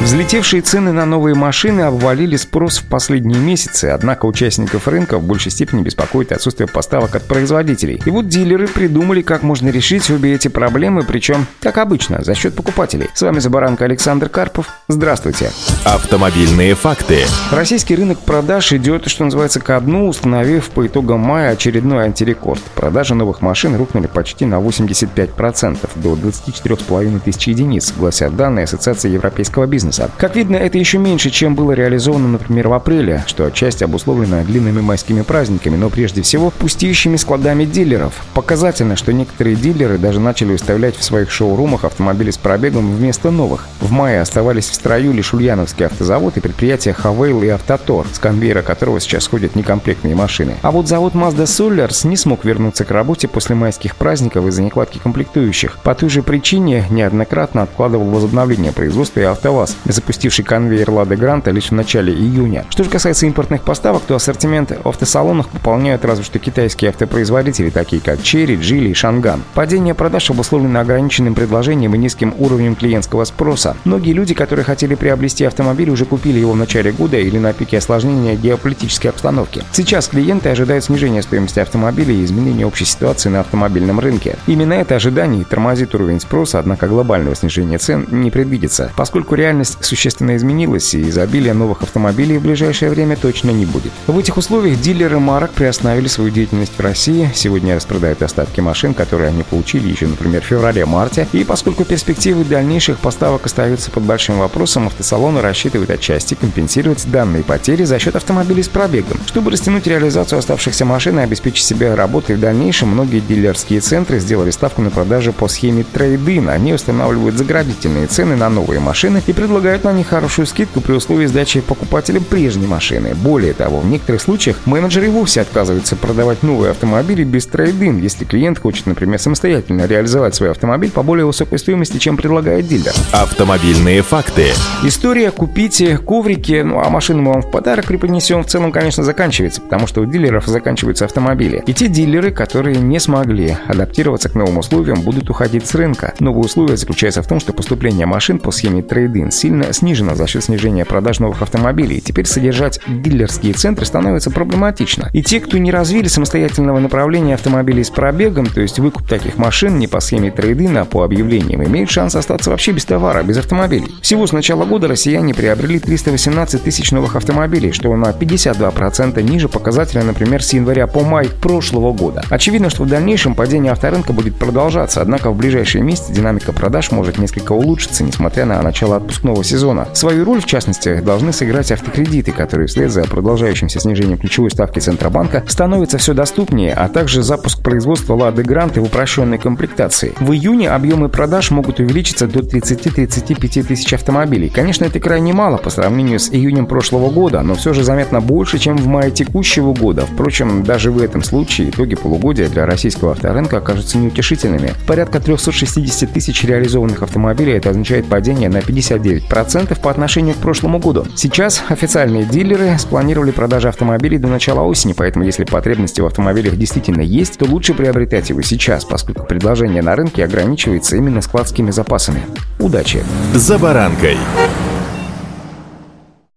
Взлетевшие цены на новые машины обвалили спрос в последние месяцы, однако участников рынка в большей степени беспокоит отсутствие поставок от производителей. И вот дилеры придумали, как можно решить обе эти проблемы, причем, как обычно, за счет покупателей. С вами Забаранка Александр Карпов. Здравствуйте. Автомобильные факты. Российский рынок продаж идет, что называется, ко дну, установив по итогам мая очередной антирекорд. Продажи новых машин рухнули почти на 85%, до 24,5 тысяч единиц, гласят данные Ассоциации европейского бизнеса бизнеса. Как видно, это еще меньше, чем было реализовано, например, в апреле, что отчасти обусловлено длинными майскими праздниками, но прежде всего пустеющими складами дилеров. Показательно, что некоторые дилеры даже начали выставлять в своих шоурумах автомобили с пробегом вместо новых. В мае оставались в строю лишь Ульяновский автозавод и предприятия Хавейл и Автотор, с конвейера которого сейчас ходят некомплектные машины. А вот завод Mazda Solars не смог вернуться к работе после майских праздников из-за нехватки комплектующих. По той же причине неоднократно откладывал возобновление производства и АвтоВАЗ запустивший конвейер Лады Гранта лишь в начале июня. Что же касается импортных поставок, то ассортимент в автосалонах пополняют разве что китайские автопроизводители, такие как Черри, Джили и Шанган. Падение продаж обусловлено ограниченным предложением и низким уровнем клиентского спроса. Многие люди, которые хотели приобрести автомобиль, уже купили его в начале года или на пике осложнения геополитической обстановки. Сейчас клиенты ожидают снижения стоимости автомобиля и изменения общей ситуации на автомобильном рынке. Именно это ожидание тормозит уровень спроса, однако глобального снижения цен не предвидится, поскольку реальность реальность существенно изменилась, и изобилия новых автомобилей в ближайшее время точно не будет. В этих условиях дилеры марок приостановили свою деятельность в России. Сегодня распродают остатки машин, которые они получили еще, например, в феврале-марте. И поскольку перспективы дальнейших поставок остаются под большим вопросом, автосалоны рассчитывают отчасти компенсировать данные потери за счет автомобилей с пробегом. Чтобы растянуть реализацию оставшихся машин и обеспечить себя работой в дальнейшем, многие дилерские центры сделали ставку на продажу по схеме трейд-ин. Они устанавливают заградительные цены на новые машины и предлагают предлагают на них хорошую скидку при условии сдачи покупателям прежней машины. Более того, в некоторых случаях менеджеры вовсе отказываются продавать новые автомобили без трейдин, если клиент хочет, например, самостоятельно реализовать свой автомобиль по более высокой стоимости, чем предлагает дилер. Автомобильные факты. История «купите коврики, ну а машину мы вам в подарок преподнесем» в целом, конечно, заканчивается, потому что у дилеров заканчиваются автомобили. И те дилеры, которые не смогли адаптироваться к новым условиям, будут уходить с рынка. Новые условия заключаются в том, что поступление машин по схеме трейдин сильно снижена за счет снижения продаж новых автомобилей. Теперь содержать дилерские центры становится проблематично. И те, кто не развили самостоятельного направления автомобилей с пробегом, то есть выкуп таких машин не по схеме трейдина, а по объявлениям, имеют шанс остаться вообще без товара, без автомобилей. Всего с начала года россияне приобрели 318 тысяч новых автомобилей, что на 52% ниже показателя, например, с января по май прошлого года. Очевидно, что в дальнейшем падение авторынка будет продолжаться, однако в ближайшие месяцы динамика продаж может несколько улучшиться, несмотря на начало отпускного нового сезона. Свою роль, в частности, должны сыграть автокредиты, которые вслед за продолжающимся снижением ключевой ставки Центробанка становятся все доступнее, а также запуск производства «Лады Гранты» в упрощенной комплектации. В июне объемы продаж могут увеличиться до 30-35 тысяч автомобилей. Конечно, это крайне мало по сравнению с июнем прошлого года, но все же заметно больше, чем в мае текущего года. Впрочем, даже в этом случае итоги полугодия для российского авторынка окажутся неутешительными. Порядка 360 тысяч реализованных автомобилей это означает падение на 59 10% по отношению к прошлому году. Сейчас официальные дилеры спланировали продажи автомобилей до начала осени, поэтому если потребности в автомобилях действительно есть, то лучше приобретать его сейчас, поскольку предложение на рынке ограничивается именно складскими запасами. Удачи! За баранкой!